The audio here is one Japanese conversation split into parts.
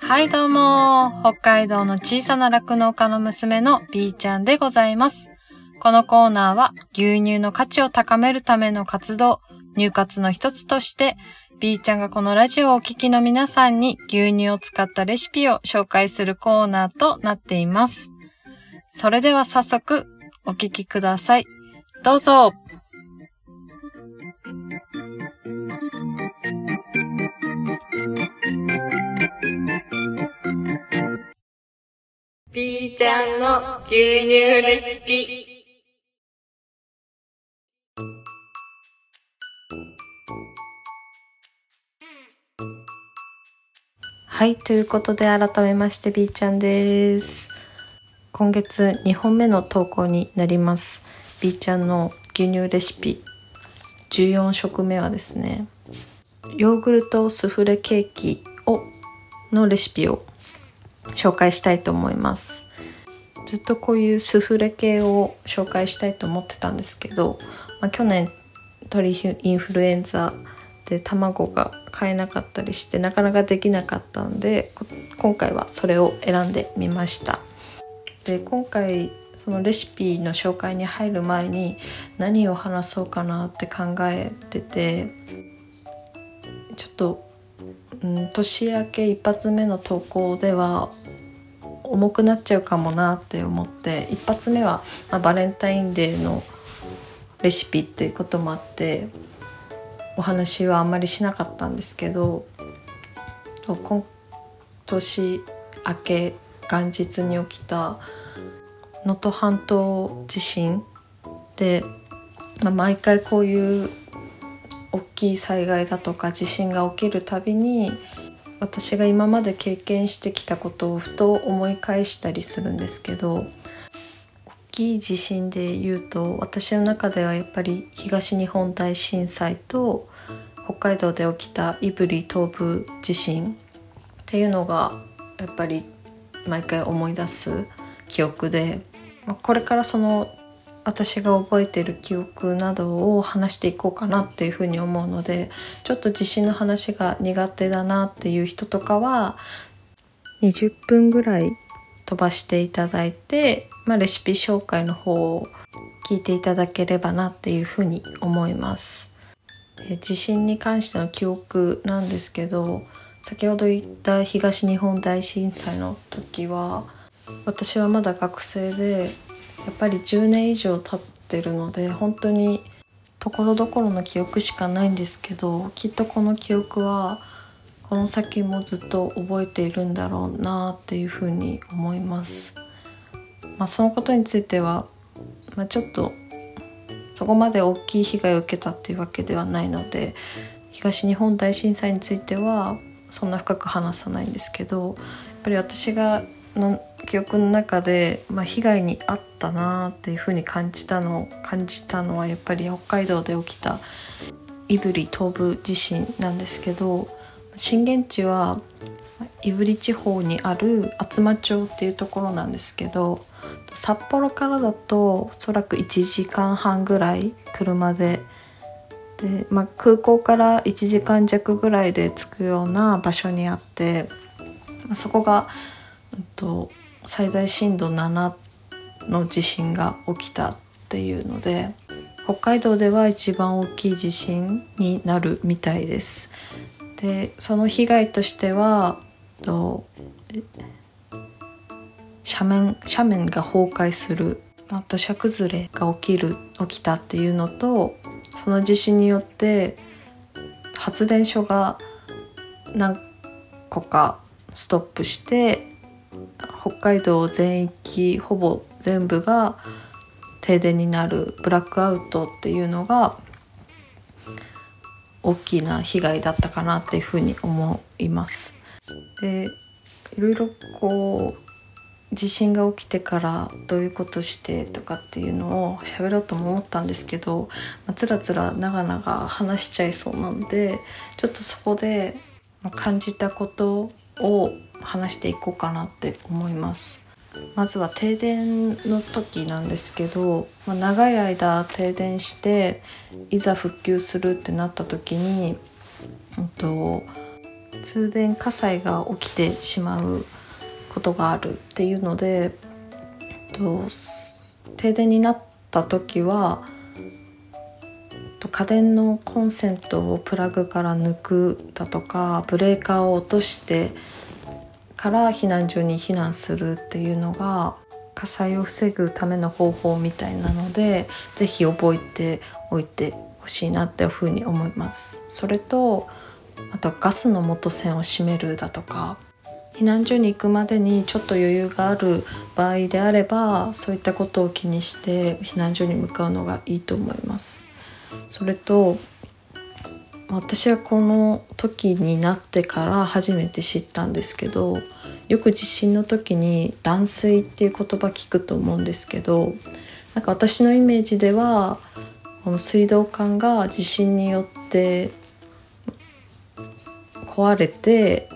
はいどうも、北海道の小さな酪農家の娘の B ちゃんでございます。このコーナーは牛乳の価値を高めるための活動、入活の一つとして、B ちゃんがこのラジオをお聞きの皆さんに牛乳を使ったレシピを紹介するコーナーとなっています。それでは早速お聞きください。どうぞ。B ちゃんの牛乳レシピ。はい、ということで改めまして B ちゃんです。今月2本目の投稿になります。B ちゃんの牛乳レシピ。14食目はですね、ヨーグルトスフレケーキをのレシピを紹介したいと思います。ずっとこういうスフレ系を紹介したいと思ってたんですけど、まあ、去年鳥インフルエンザで卵が買えなかったりしてなかなかできなかったんで今回はそれを選んでみました。で今回そのレシピの紹介に入る前に何を話そうかなって考えててちょっとうん、年明け一発目の投稿では重くなっちゃうかもなって思って一発目は、まあ、バレンタインデーのレシピっていうこともあってお話はあんまりしなかったんですけど今年明け元日に起きた能登半島地震で、まあ、毎回こういう大きい災害だとか地震が起きるたびに私が今まで経験してきたことをふと思い返したりするんですけど大きい地震で言うと私の中ではやっぱり東日本大震災と北海道で起きた胆振東部地震っていうのがやっぱり毎回思い出す記憶でこれからその私が覚えてる記憶などを話していこうかなっていうふうに思うのでちょっと地震の話が苦手だなっていう人とかは20分ぐらい飛ばしていただいて、まあ、レシピ紹介の方を聞いていただければなっていうふうに思います。地震に関しての記憶なんですけど先ほど言った東日本大震災の時は私はまだ学生でやっぱり10年以上経ってるので本当にところどころの記憶しかないんですけどきっとこの記憶はこの先もずっと覚えているんだろうなっていうふうに思います。まあ、そのことについては、まあ、ちょっとそこまで大きい被害を受けたっていうわけではないので東日本大震災についてはそんな深く話さないんですけどやっぱり私がの記憶の中で、まあ、被害に遭ったなっていうふうに感じたの感じたのはやっぱり北海道で起きた胆振東部地震なんですけど震源地は胆振地方にある厚真町っていうところなんですけど札幌からだとおそらく1時間半ぐらい車で。で、まあ、空港から1時間弱ぐらいで着くような場所にあって、まあ、そこがと最大震度7の地震が起きたっていうので北海道では一番大きい地震になるみたいです。でその被害としてはと斜面斜面が崩壊する土砂崩れが起きる起きたっていうのとその地震によって発電所が何個かストップして北海道全域ほぼ全部が停電になるブラックアウトっていうのが大きな被害だったかなっていうふうに思います。でいろいろこう地震が起きてからどういうことしてとかっていうのを喋ろうとも思ったんですけど、まあ、つらつら長々話しちゃいそうなんでちょっとそこで感じたことを話していこうかなって思います。まずは停電の時なんですけど、まあ、長い間停電していざ復旧するってなった時に、うんと、通電火災が起きてしまうことがあるっていうので、と、停電になった時は家電のコンセントをプラグから抜くだとかブレーカーを落としてから避難所に避難するっていうのが火災を防ぐための方法みたいなので是非覚えておいてほしいなっていうふうに思います。それとあとガスの元栓を閉めるだとか避難所に行くまでにちょっと余裕がある場合であればそういったことを気にして避難所に向かうのがいいと思います。それと私はこの時になってから初めて知ったんですけどよく地震の時に断水っていう言葉聞くと思うんですけどなんか私のイメージではこの水道管が地震によって壊れて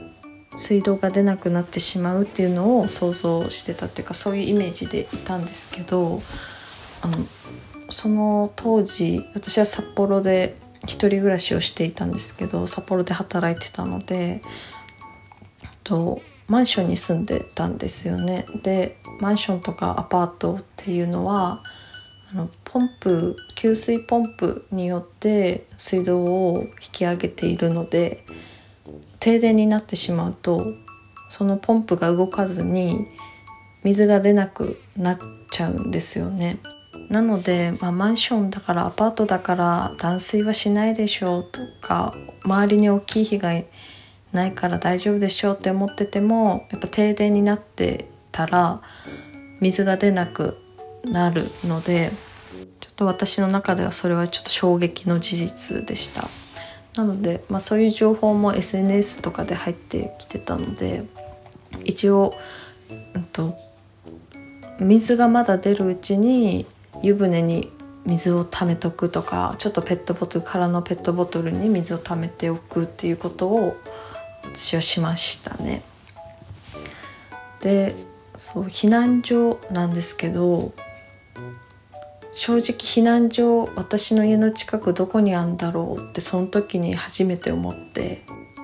水道が出なくなってしまうっていうのを想像してたっていうかそういうイメージでいたんですけどあのその当時私は札幌で一人暮らしをしていたんですけど札幌で働いてたのでとマンションに住んでたんですよね。でマンションとかアパートっていうのはあのポンプ給水ポンプによって水道を引き上げているので停電になってしまうとそのポンプが動かずに水が出なくなっちゃうんですよね。なので、まあ、マンションだからアパートだから断水はしないでしょうとか周りに大きい被害ないから大丈夫でしょうって思っててもやっぱ停電になってたら水が出なくなるのでちょっと私の中ではそれはちょっと衝撃の事実でした。なので、まあ、そういう情報も SNS とかで入ってきてたので一応、うんと、水がまだ出るうちに湯船に水を溜めとくとかちょっとペットボトル空のペットボトルに水を溜めておくっていうことを私はしましたね。でそう避難所なんですけど正直避難所私の家の近くどこにあるんだろうってその時に初めて思って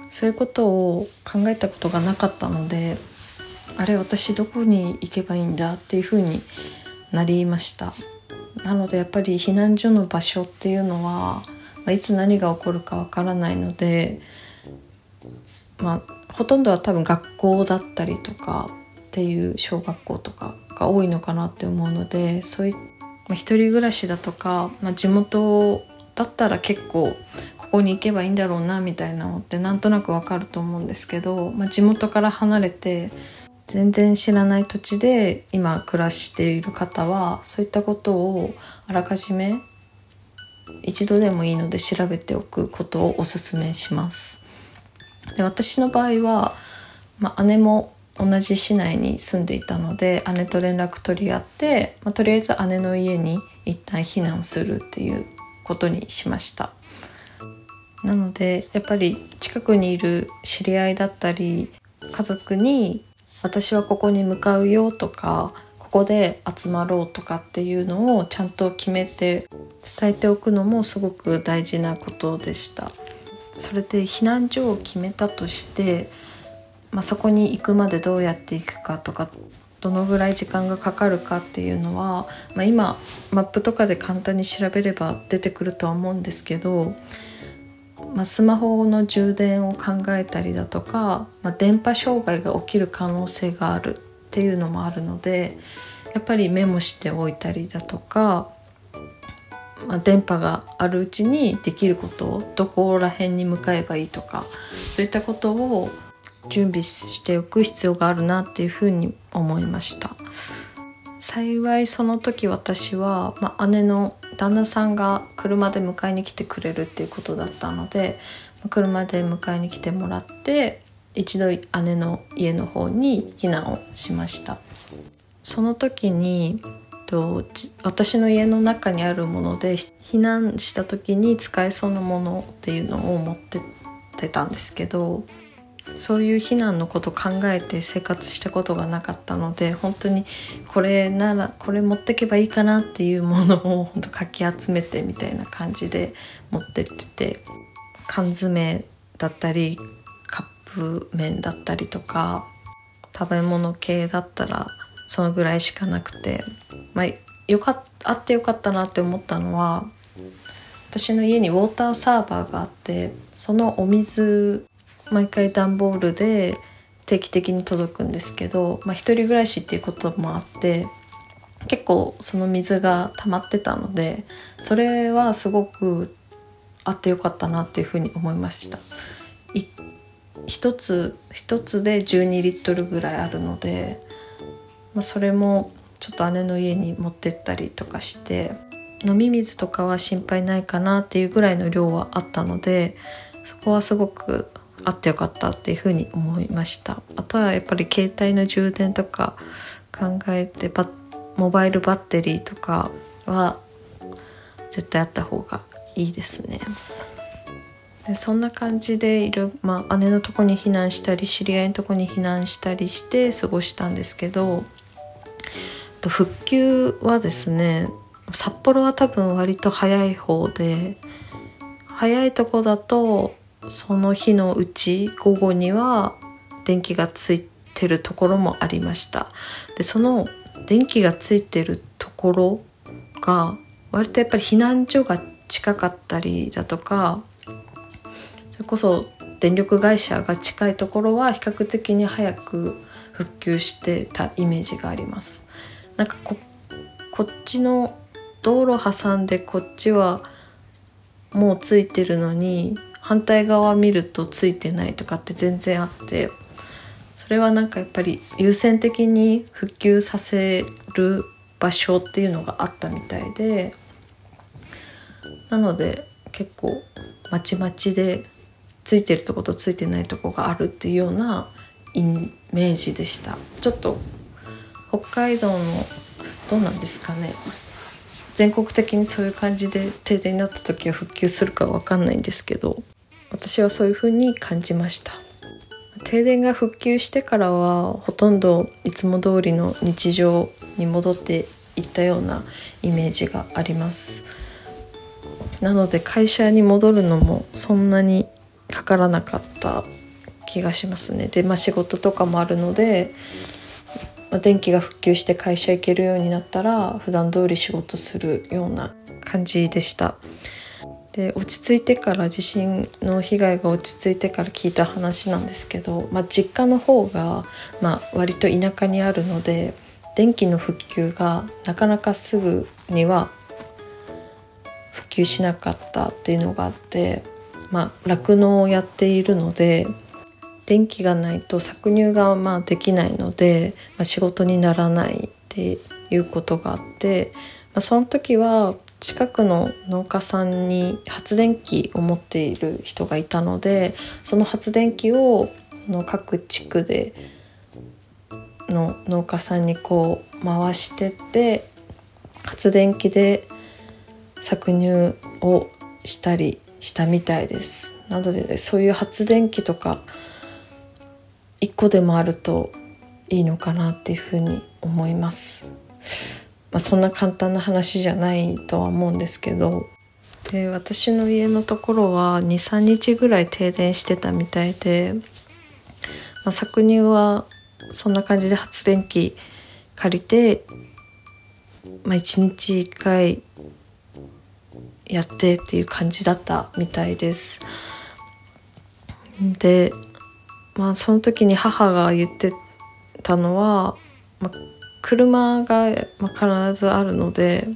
そういうことを考えたことがなかったのであれ私どこに行けばいいんだっていうふうになりましたなのでやっぱり避難所の場所っていうのは、ま、いつ何が起こるかわからないので、まあ、ほとんどは多分学校だったりとかっていう小学校とかが多いのかなって思うのでそういまあ、一人暮らしだとか、まあ、地元だったら結構ここに行けばいいんだろうなみたいなのってなんとなくわかると思うんですけど、まあ、地元から離れて全然知らない土地で今暮らしている方はそういったことをあらかじめ一度でもいいので調べておくことをおすすめします。で私の場合は、まあ、姉も同じ市内に住んでいたので姉と連絡取り合って、まあ、とりあえず姉の家に一旦避難するっていうことにしました。なのでやっぱり近くにいる知り合いだったり家族に私はここに向かうよとかここで集まろうとかっていうのをちゃんと決めて伝えておくのもすごく大事なことでした。それで避難所を決めたとして、まあ、そこに行くまでどうやっていくかとかどのぐらい時間がかかるかっていうのは、まあ、今マップとかで簡単に調べれば出てくるとは思うんですけどまあ、スマホの充電を考えたりだとか、まあ、電波障害が起きる可能性があるっていうのもあるのでやっぱりメモしておいたりだとか、まあ、電波があるうちにできることをどこら辺に向かえばいいとかそういったことを準備しておく必要があるなっていうふうに思いました。幸いその時私は、まあ、姉の旦那さんが車で迎えに来てくれるっていうことだったので車で迎えに来てもらって一度姉の家の方に避難をしました。その時に私の家の中にあるもので避難した時に使えそうなものっていうのを持ってってたんですけどそういう避難のこと考えて生活したことがなかったので本当にこれならこれ持ってけばいいかなっていうものを本当かき集めてみたいな感じで持ってってて缶詰だったりカップ麺だったりとか食べ物系だったらそのぐらいしかなくてまあよかあってよかったなって思ったのは私の家にウォーターサーバーがあってそのお水毎回段ボールで定期的に届くんですけど、まあ、一人暮らしっていうこともあって結構その水が溜まってたのでそれはすごくあってよかったなっていうふうに思いました。一つ一つで12リットルぐらいあるので、まあ、それもちょっと姉の家に持ってったりとかして飲み水とかは心配ないかなっていうぐらいの量はあったのでそこはすごくあってよかったっていうふうに思いました。あとはやっぱり携帯の充電とか考えてバモバイルバッテリーとかは絶対あった方がいいですね。でそんな感じでいる、まあ、姉のとこに避難したり知り合いのとこに避難したりして過ごしたんですけど復旧はですね札幌は多分割と早い方で早いとこだとその日のうち午後には電気がついてるところもありました。でその電気がついてるところが割とやっぱり避難所が近かったりだとかそれこそ電力会社が近いところは比較的に早く復旧してたイメージがあります。なんかここっちの道路挟んでこっちはもうついてるのに反対側見るとついてないとかって全然あってそれはなんかやっぱり優先的に復旧させる場所っていうのがあったみたいでなので結構まちまちでついてるとことついてないとこがあるっていうようなイメージでした。ちょっと北海道のどうなんですかね。全国的にそういう感じで停電になった時は復旧するかわかんないんですけど。私はそういう風に感じました。停電が復旧してからはほとんどいつも通りの日常に戻っていったようなイメージがあります。なので会社に戻るのもそんなにかからなかった気がしますね。でまあ仕事とかもあるのでまあ、電気が復旧して会社行けるようになったら普段通り仕事するような感じでした。で落ち着いてから地震の被害が落ち着いてから聞いた話なんですけど、まあ、実家の方が、まあ、割と田舎にあるので電気の復旧がなかなかすぐには普及しなかったっていうのがあってまあ酪農をやっているので電気がないと搾乳がまあできないので、まあ、仕事にならないっていうことがあって、まあ、その時は近くの農家さんに発電機を持っている人がいたのでその発電機をその各地区での農家さんにこう回してって発電機で搾乳をしたりしたみたいです。なので、ね、そういう発電機とか一個でもあるといいのかなっていうふうに思います。まあ、そんな簡単な話じゃないとは思うんですけどで私の家のところは23日ぐらい停電してたみたいで、まあ、搾乳はそんな感じで発電機借りて、まあ、1日1回やってっていう感じだったみたいです。でまあその時に母が言ってたのは、まあ、車が、まあ、必ずあるので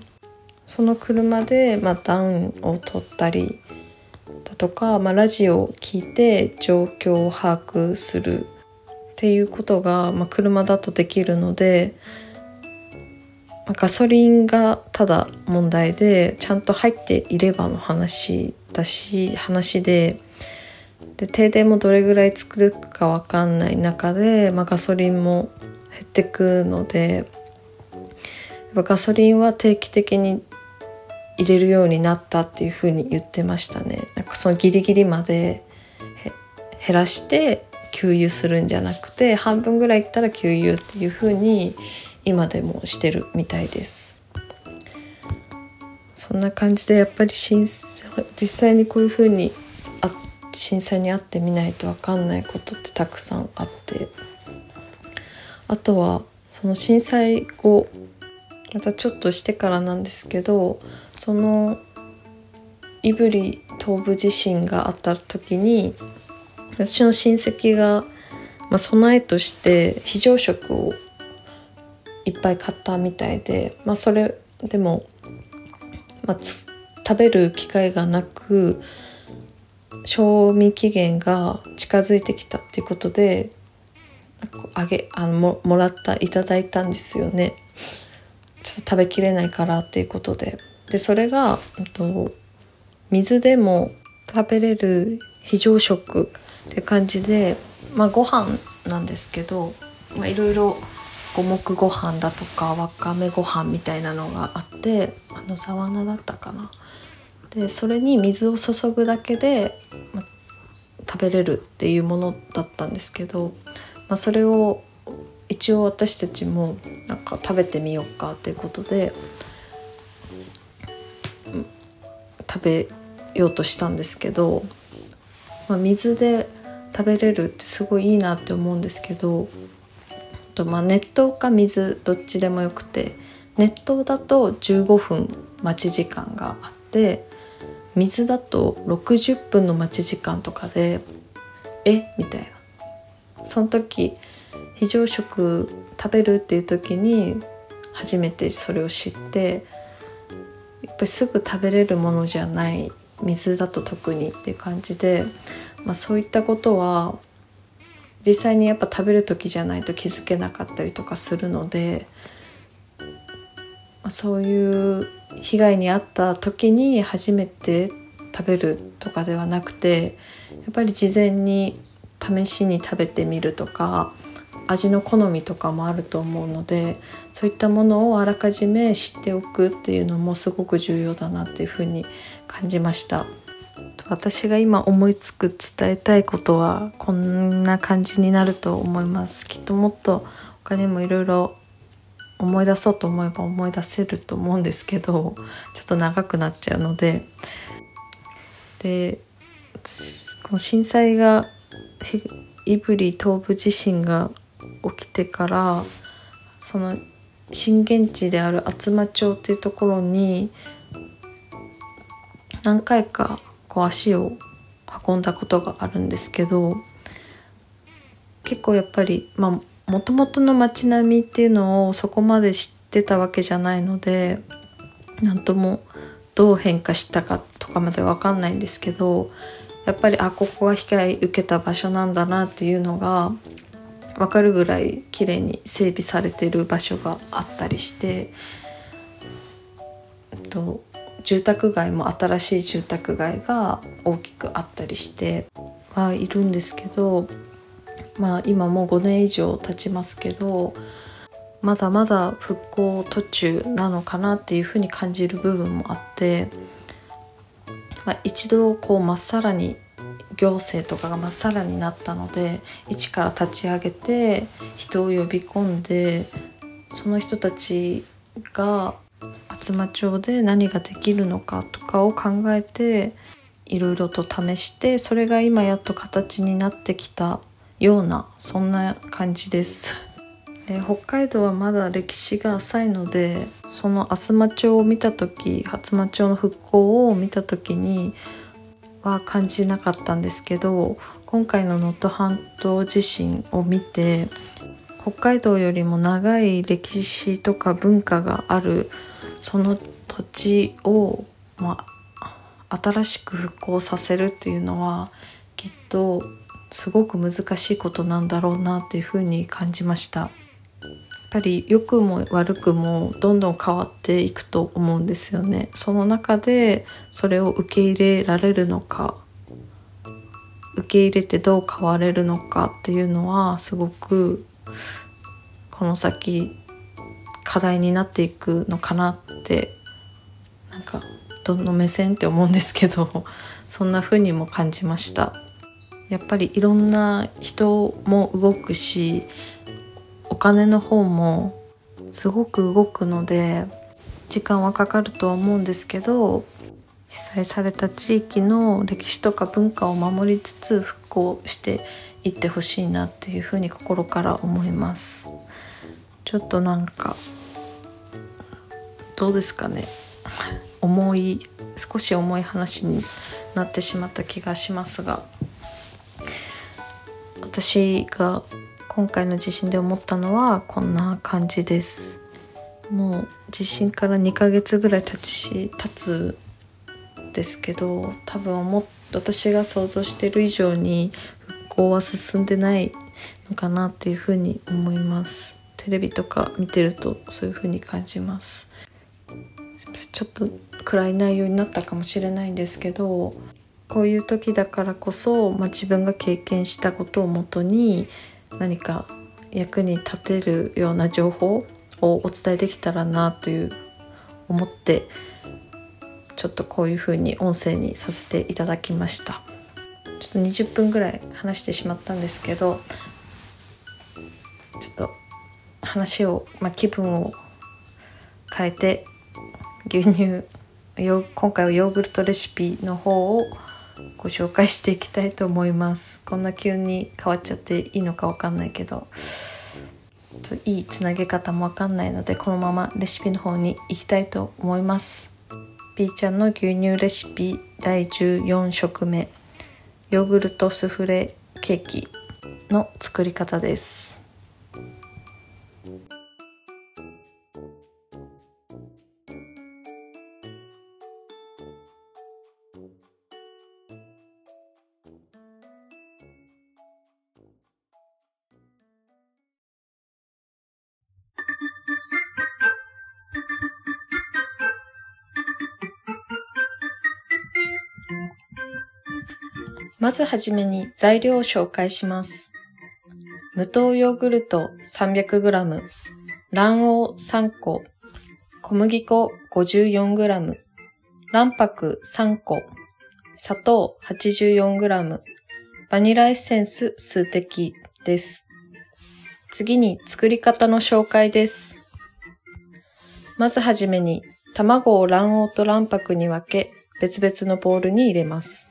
その車で、まあ、暖を取ったりだとか、まあ、ラジオを聞いて状況を把握するっていうことが、まあ、車だとできるので、まあ、ガソリンがただ問題でちゃんと入っていればの話だし話で。で停電もどれぐらい続くか分かんない中で、まあ、ガソリンも減ってくのでやっぱガソリンは定期的に入れるようになったっていうふうに言ってましたね。なんかそのギリギリまで減らして給油するんじゃなくて半分ぐらいいったら給油っていう風に今でもしてるみたいです。そんな感じでやっぱり震災実際にこういう風にあ震災に遭ってみないと分かんないことってたくさんあって。あとはその震災後またちょっとしてからなんですけどその胆振東部地震があった時に私の親戚が、まあ、備えとして非常食をいっぱい買ったみたいで、まあ、それでも、まあ、食べる機会がなく賞味期限が近づいてきたっていうことであげあのももらったいただいたんですよね。ちょっと食べきれないからっていうことで。でそれが、と、水でも食べれる非常食って感じでまあご飯なんですけどいろいろ五目ご飯だとかわかめご飯みたいなのがあってあのザワナだったかな。でそれに水を注ぐだけで、ま、食べれるっていうものだったんですけど、まあ、それを一応私たちもなんか食べてみようかっていうことで、食べようとしたんですけど、まあ、水で食べれるってすごいいいなって思うんですけどとまあ熱湯か水どっちでもよくて熱湯だと15分待ち時間があって水だと60分の待ち時間とかでえみたいな。その時非常食食べるっていう時に初めてそれを知ってやっぱりすぐ食べれるものじゃない水だと特にっていう感じで、まあ、そういったことは実際にやっぱ食べる時じゃないと気づけなかったりとかするので、まあ、そういう被害に遭った時に初めて食べるとかではなくてやっぱり事前に試しに食べてみるとか味の好みとかもあると思うのでそういったものをあらかじめ知っておくっていうのもすごく重要だなっていうふうに感じました。私が今思いつく伝えたいことはこんな感じになると思います。きっともっと他にもいろいろ思い出そうと思えば思い出せると思うんですけどちょっと長くなっちゃうので。でこの震災が胆振東部地震が起きてからその震源地である厚真町っていうところに何回かこう足を運んだことがあるんですけど結構やっぱりまあもともとの街並みっていうのをそこまで知ってたわけじゃないので何ともどう変化したかとかまで分かんないんですけどやっぱりあここが被害受けた場所なんだなっていうのが分かるぐらい綺麗に整備されてる場所があったりして、えっと、住宅街も新しい住宅街が大きくあったりしてはいるんですけど、まあ、今もう5年以上経ちますけどまだまだ復興途中なのかなっていうふうに感じる部分もあって、まあ、一度こうまっさらに行政とかがまっさらになったので一から立ち上げて人を呼び込んでその人たちが厚真町で何ができるのかとかを考えていろいろと試してそれが今やっと形になってきたようなそんな感じです。で北海道はまだ歴史が浅いのでその厚真町を見た時初真町の復興を見た時には感じなかったんですけど今回の能登半島地震を見て北海道よりも長い歴史とか文化があるその土地を、ま、新しく復興させるっていうのはきっとすごく難しいことなんだろうなっていうふうに感じました。やっぱり良くも悪くもどんどん変わっていくと思うんですよね。その中でそれを受け入れられるのか受け入れてどう変われるのかっていうのはすごくこの先課題になっていくのかなってなんかどの目線って思うんですけど そんな風にも感じましたやっぱりいろんな人も動くしお金の方もすごく動くので時間はかかるとは思うんですけど被災された地域の歴史とか文化を守りつつ復興していってほしいなっていうふうに心から思います。ちょっとなんかどうですかね。重い少し重い話になってしまった気がしますが私が今回の地震で思ったのはこんな感じです。もう地震から2ヶ月ぐらい経ちし経つですけど多分も私が想像してる以上に復興は進んでないのかなっていうふうに思います。テレビとか見てるとそういうふうに感じます。ちょっと暗い内容になったかもしれないんですけどこういう時だからこそ、まあ、自分が経験したことをもとに何か役に立てるような情報をお伝えできたらなという思ってちょっとこういう風に音声にさせていただきました。ちょっと20分ぐらい話してしまったんですけどちょっと話を、まあ、気分を変えて牛乳今回はヨーグルトレシピの方をご紹介していきたいと思います。こんな急に変わっちゃっていいのかわかんないけど。いいつなげ方もわかんないのでこのままレシピの方に行きたいと思います。ピーちゃんの牛乳レシピ第14食目。ヨーグルトスフレケーキの作り方です。まずはじめに材料を紹介します。無糖ヨーグルト 300g、卵黄3個、小麦粉 54g、卵白3個、砂糖 84g、バニラエッセンス数滴です。次に作り方の紹介です。まずはじめに卵を卵黄と卵白に分け別々のボウルに入れます。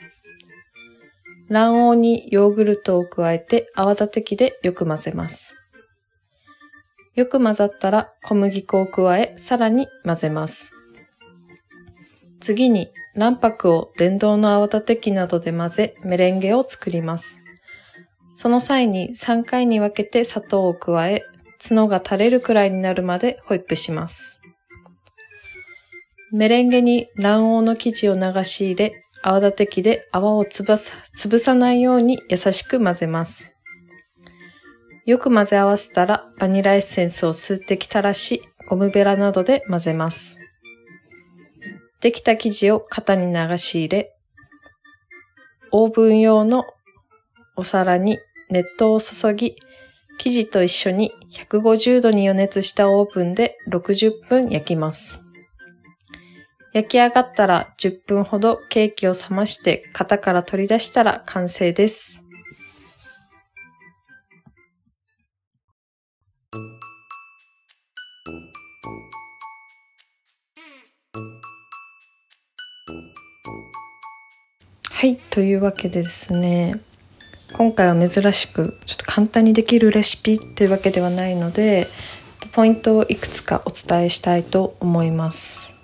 卵黄にヨーグルトを加えて泡立て器でよく混ぜます。よく混ざったら小麦粉を加えさらに混ぜます。次に卵白を電動の泡立て器などで混ぜメレンゲを作ります。その際に3回に分けて砂糖を加え角が垂れるくらいになるまでホイップします。メレンゲに卵黄の生地を流し入れ泡立て器で泡をつぶさ潰さないように優しく混ぜます。よく混ぜ合わせたらバニラエッセンスを数滴垂らし、ゴムベラなどで混ぜます。できた生地を型に流し入れ、オーブン用のお皿に熱湯を注ぎ、生地と一緒に150度に予熱したオーブンで60分焼きます。焼き上がったら10分ほどケーキを冷まして型から取り出したら完成です。はい、というわけでですね、今回は珍しくちょっと簡単にできるレシピというわけではないので、ポイントをいくつかお伝えしたいと思います。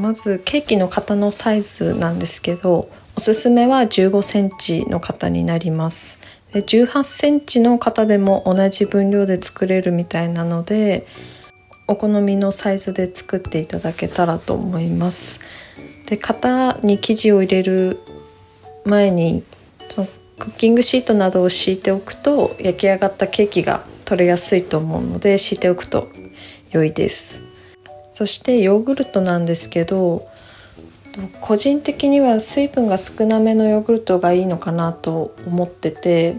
まずケーキの型のサイズなんですけどおすすめは15センチの型になります。で18センチの型でも同じ分量で作れるみたいなのでお好みのサイズで作っていただけたらと思います。で型に生地を入れる前にそのクッキングシートなどを敷いておくと焼き上がったケーキが取れやすいと思うので敷いておくと良いです。そしてヨーグルトなんですけど個人的には水分が少なめのヨーグルトがいいのかなと思ってて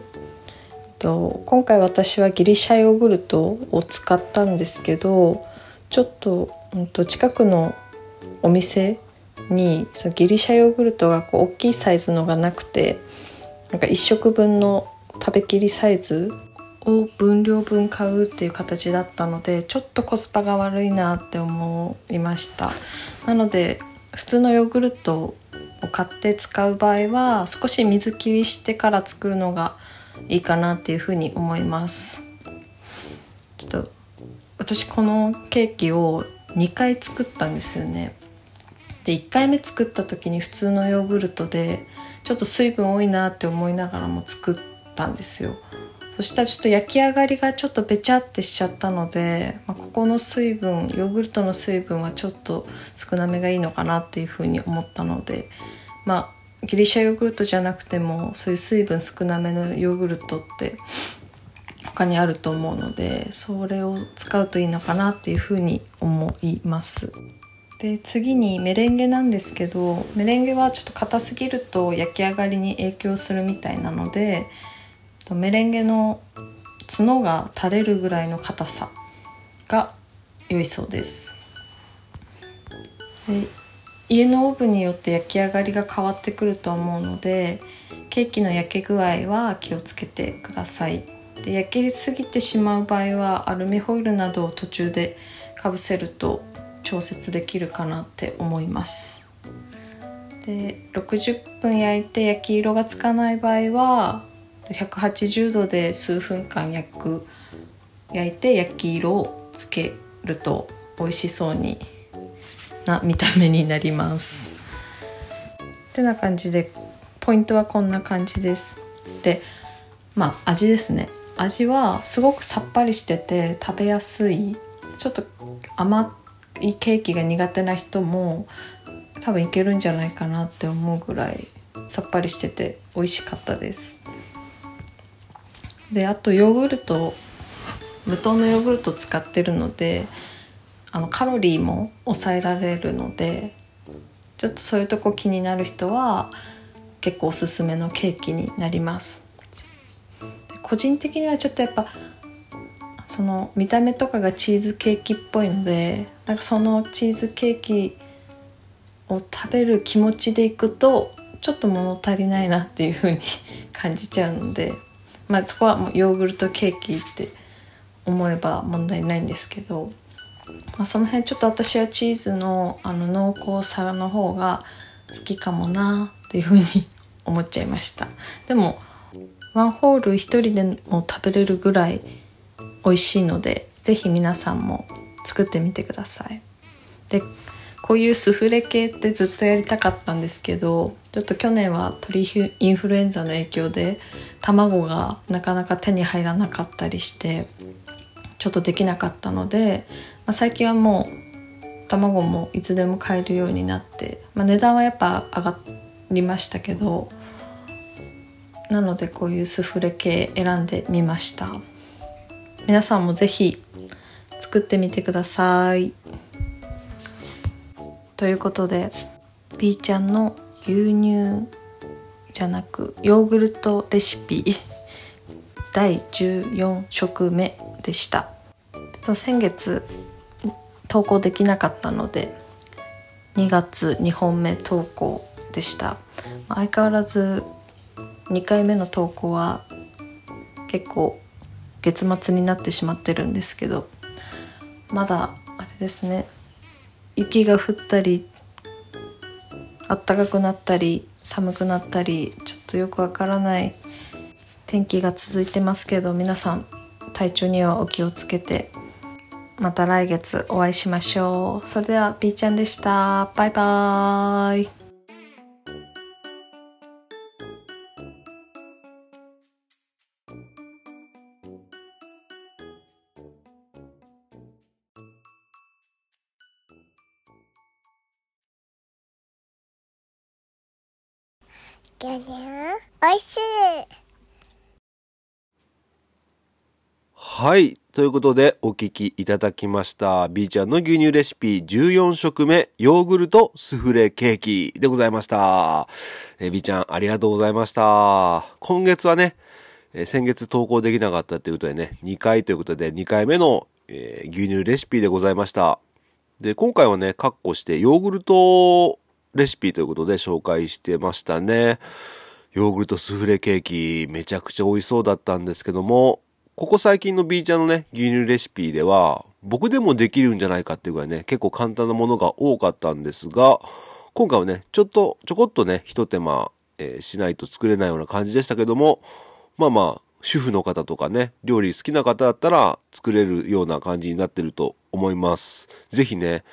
今回私はギリシャヨーグルトを使ったんですけどちょっと近くのお店にギリシャヨーグルトが大きいサイズのがなくてなんか1食分の食べきりサイズを分量分買うっていう形だったのでちょっとコスパが悪いなって思いました。なので普通のヨーグルトを買って使う場合は少し水切りしてから作るのがいいかなっていうふうに思います。ちょっと私このケーキを2回作ったんですよね。で1回目作った時に普通のヨーグルトでちょっと水分多いなって思いながらも作ったんですよ。そしたらちょっと焼き上がりがちょっとべちゃってしちゃったので、まあ、ここの水分ヨーグルトの水分はちょっと少なめがいいのかなっていうふうに思ったのでまあギリシャヨーグルトじゃなくてもそういう水分少なめのヨーグルトって他にあると思うのでそれを使うといいのかなっていうふうに思います。で次にメレンゲなんですけどメレンゲはちょっと硬すぎると焼き上がりに影響するみたいなのでメレンゲの角が垂れるぐらいの硬さが良いそうです。で家のオーブンによって焼き上がりが変わってくると思うのでケーキの焼け具合は気をつけてください。で焼けすぎてしまう場合はアルミホイルなどを途中でかぶせると調節できるかなって思います。で60分焼いて焼き色がつかない場合は180度で数分間焼く焼いて焼き色をつけると美味しそうにな見た目になります。てな感じでポイントはこんな感じです。でまあ味ですね。味はすごくさっぱりしてて食べやすい。ちょっと甘いケーキが苦手な人も多分いけるんじゃないかなって思うぐらいさっぱりしてて美味しかったです。であとヨーグルト無糖のヨーグルト使ってるのであのカロリーも抑えられるのでちょっとそういうとこ気になる人は結構おすすめのケーキになります。個人的にはちょっとやっぱその見た目とかがチーズケーキっぽいのでなんかそのチーズケーキを食べる気持ちでいくとちょっと物足りないなっていう風に 感じちゃうのでまあそこはもうヨーグルトケーキって思えば問題ないんですけど、まあ、その辺ちょっと私はチーズのあの濃厚さの方が好きかもなっていう風に思っちゃいました。でもワンホール1人でも食べれるぐらい美味しいので是非皆さんも作ってみてください。でこういうスフレ系ってずっとやりたかったんですけどちょっと去年は鳥インフルエンザの影響で卵がなかなか手に入らなかったりしてちょっとできなかったので、まあ、最近はもう卵もいつでも買えるようになって、まあ、値段はやっぱ上がりましたけどなのでこういうスフレ系選んでみました皆さんも是非作ってみてください。ということで B ちゃんの牛乳じゃなくヨーグルトレシピ 第14食目でした。先月投稿できなかったので2月2本目投稿でした。相変わらず2回目の投稿は結構月末になってしまってるんですけどまだあれですね。雪が降ったりあったかくなったり寒くなったりちょっとよくわからない天気が続いてますけど皆さん体調にはお気をつけてまた来月お会いしましょう。それでは B ちゃんでした。バイバーイ。牛乳おい。しい。はい。とい。うことで、お聞きい。ただきました。B ちゃんの牛乳レシピ14食目、ヨーグルトスフレケーキでござい。ました。えー B ちゃん、ありがとうござい。ました。今月はね、え先月投稿できなかったとい。うことでね、2回とい。うことで、2回目の、えー牛乳レシピでござい。ました。で、今回はね、カッコしてヨーグルトレシピということで紹介してましたね。ヨーグルトスフレケーキ、めちゃくちゃ美味しそうだったんですけども、ここ最近の B ちゃんのね、牛乳レシピでは、僕でもできるんじゃないかっていうぐらいね、結構簡単なものが多かったんですが、今回はね、ちょっと、ちょこっとね、一手間、えーしないと作れないような感じでしたけども、まあまあ、主婦の方とかね、料理好きな方だったら作れるような感じになってると思います。ぜひね、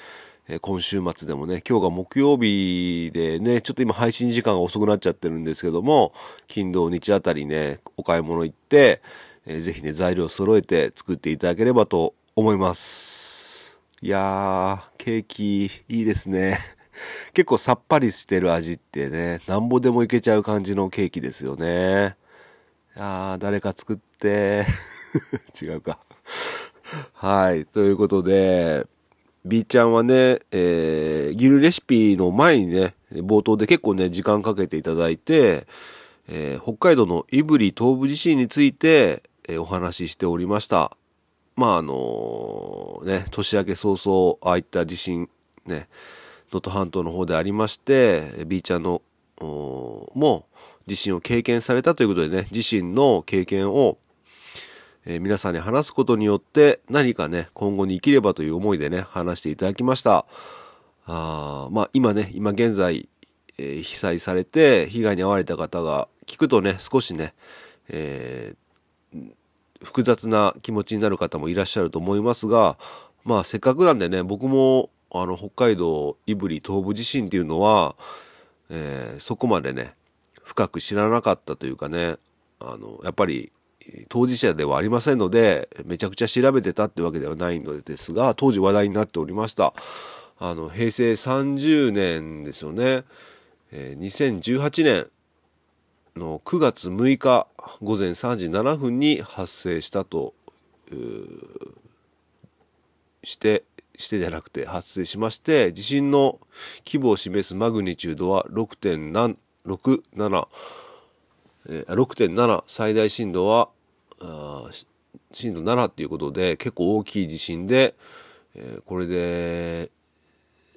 え今週末でもね、今日が木曜日でね、ちょっと今配信時間が遅くなっちゃってるんですけども、金土日あたりね、お買い物行って、えーぜひね、材料揃えて作っていただければと思います。いやー、ケーキいいですね。結構さっぱりしてる味ってね、なんぼでもいけちゃう感じのケーキですよね。いやー、誰か作って、違うか。はい、ということで、B ちゃんはね、えー、ギルレシピの前にね、冒頭で結構ね、時間かけていただいて、えー北海道の胆振東部地震について、えーお話ししておりました。まああのね、年明け早々、ああいった地震、ね、能登半島の方でありまして、B ちゃんの、も地震を経験されたということでね、自身の経験を、えー皆さんに話すことによって何かね、今後に生きればという思いでね、話していただきました。あーまあ今ね、今現在、えー被災されて被害に遭われた方が聞くとね、少しね、えー複雑な気持ちになる方もいらっしゃると思いますが、まあせっかくなんでね、僕もあの北海道胆振東部地震っていうのは、えーそこまでね、深く知らなかったというかね、あの、やっぱり当事者ではありませんので、めちゃくちゃ調べてたってわけではないのですが、当時話題になっておりました。あの、平成30年ですよね。えー2018年の9月6日午前3時7分に発生したと、して、してじゃなくて発生しまして、地震の規模を示すマグニチュードは6.67、えー6.7最大震度は震度7っていうことで結構大きい地震で、えーこれで、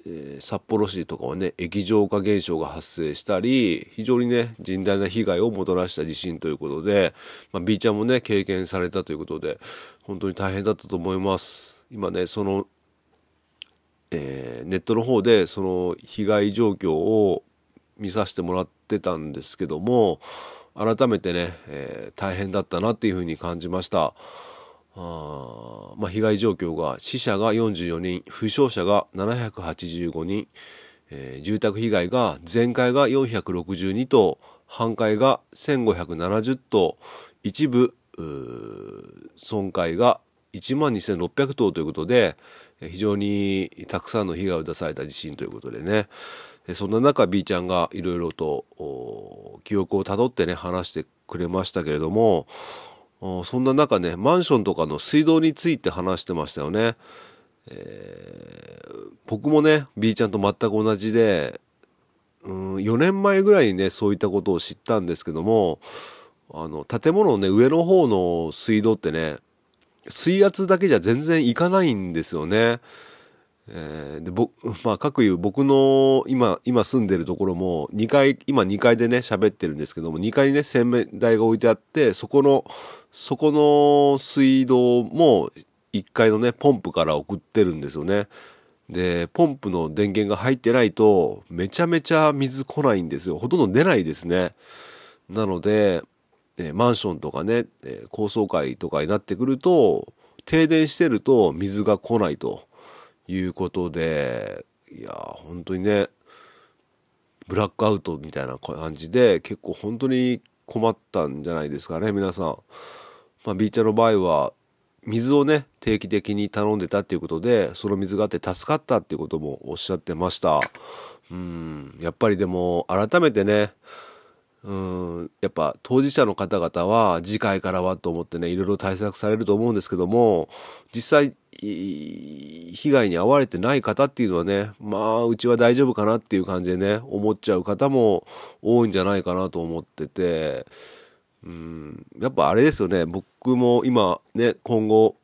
えー札幌市とかはね液状化現象が発生したり非常にね甚大な被害をもたらした地震ということで、まあ、B ちゃんもね経験されたということで本当に大変だったと思います。今ねそのえーネットの方でその被害状況を見させてもらってたんですけども改めてね、えー大変だったなっていうふうに感じました。あまあ、被害状況が死者が44人負傷者が785人、えー住宅被害が全壊が462棟半壊が1570棟一部損壊が1万2600棟ということで非常にたくさんの被害を出された地震ということでね。そんな中 B ちゃんがいろいろと記憶をたどってね話してくれましたけれどもそんな中ねマンションとかの水道について話してましたよね。えー僕もね B ちゃんと全く同じでうん4年前ぐらいにねそういったことを知ったんですけどもあの建物のね上の方の水道ってね水圧だけじゃ全然いかないんですよね。えーで僕 まあ各いう僕の今今住んでるところも2階今2階でね喋ってるんですけども2階にね洗面台が置いてあってそこのそこの水道も1階のねポンプから送ってるんですよね。でポンプの電源が入ってないとめちゃめちゃ水来ないんですよ。ほとんど出ないですね。なので、えーマンションとかね、えー高層階とかになってくると停電してると水が来ないと。いうことでいや本当にねブラックアウトみたいな感じで結構本当に困ったんじゃないですかね皆さん。まあ、ビーチャーの場合は水をね定期的に頼んでたっていうことでその水があって助かったっていうこともおっしゃってましたうんやっぱりでも改めてねうんやっぱ当事者の方々は次回からはと思ってねいろいろ対策されると思うんですけども実際被害に遭われてない方っていうのはねまあうちは大丈夫かなっていう感じでね思っちゃう方も多いんじゃないかなと思っててうんやっぱあれですよね僕も今ね今後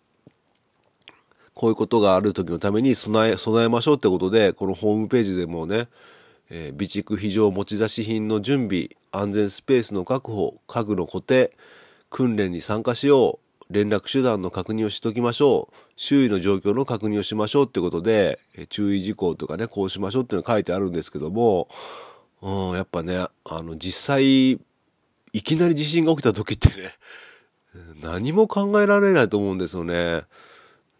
こういうことがある時のために備え備えましょうってことでこのホームページでもね、えー備蓄非常持ち出し品の準備安全スペースの確保家具の固定訓練に参加しよう連絡手段の確認をしておきましょう周囲の状況の確認をしましょうってことで、えー注意事項とかねこうしましょうっていうのが書いてあるんですけども、うん、やっぱねあの実際いきなり地震が起きた時ってね 何も考えられないと思うんですよね。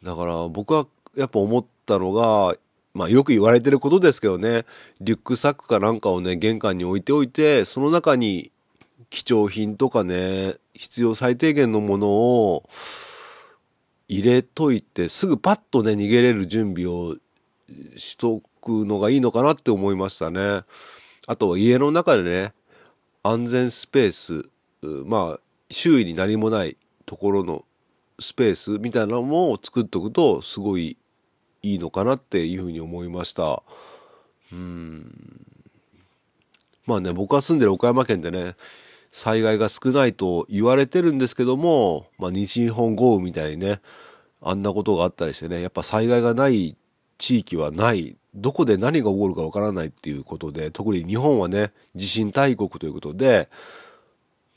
だから僕はやっぱ思ったのが、まあよく言われてることですけどね、リュックサックかなんかをね、玄関に置いておいて、その中に貴重品とかね、必要最低限のものを入れといて、すぐパッとね、逃げれる準備をしとくのがいいのかなって思いましたね。あとは家の中でね、安全スペース、まあ、周囲に何もないところのスペースみたいなのも作っとくとすごいいいのかなっていうふうに思いました。うん。まあね僕が住んでる岡山県でね災害が少ないと言われてるんですけども、まあ、西日本豪雨みたいにねあんなことがあったりしてねやっぱ災害がない地域はない。どこで何が起こるかわからないっていうことで特に日本はね地震大国ということで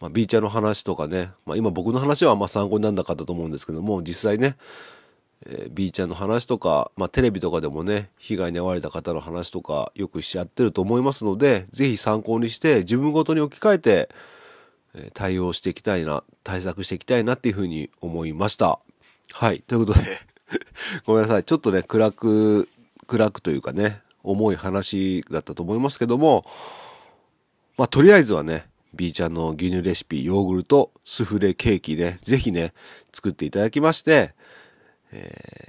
まあ、B ちゃんの話とかね、まあ、今僕の話はあ参考にならなかったと思うんですけども実際ね、えー B ちゃんの話とか、まあ、テレビとかでもね被害に遭われた方の話とかよくしちゃってると思いますのでぜひ参考にして自分ごとに置き換えて、えー対応していきたいな対策していきたいなっていうふうに思いました。はいということで ごめんなさい。ちょっとね暗く暗くというかね重い話だったと思いますけどもまあ、とりあえずはね、B ちゃんの牛乳レシピ、ヨーグルト、スフレケーキね、ぜひね、作っていただきまして、えー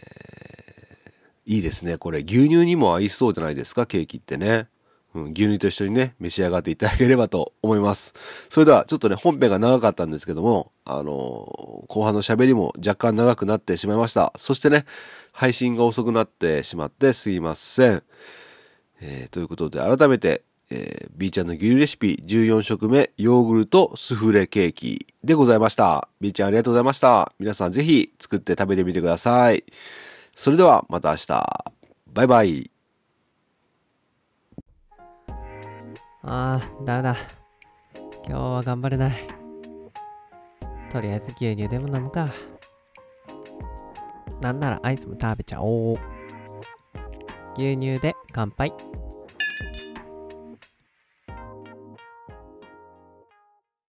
いいですね。これ、牛乳にも合いそうじゃないですか、ケーキってね。うん、牛乳と一緒にね、召し上がっていただければと思います。それでは、ちょっとね、本編が長かったんですけども、あのー後半の喋りも若干長くなってしまいました。そしてね、配信が遅くなってしまってすいません。えーということで改めて、えー、B ちゃんの牛乳レシピ14食目ヨーグルトスフレケーキでございました。B ちゃんありがとうございました。皆さんぜひ作って食べてみてください。それではまた明日。バイバイ。あー、ダメだ。今日は頑張れない。とりあえず牛乳でも飲むか。なんならアイスも食べちゃおう。牛乳で乾杯。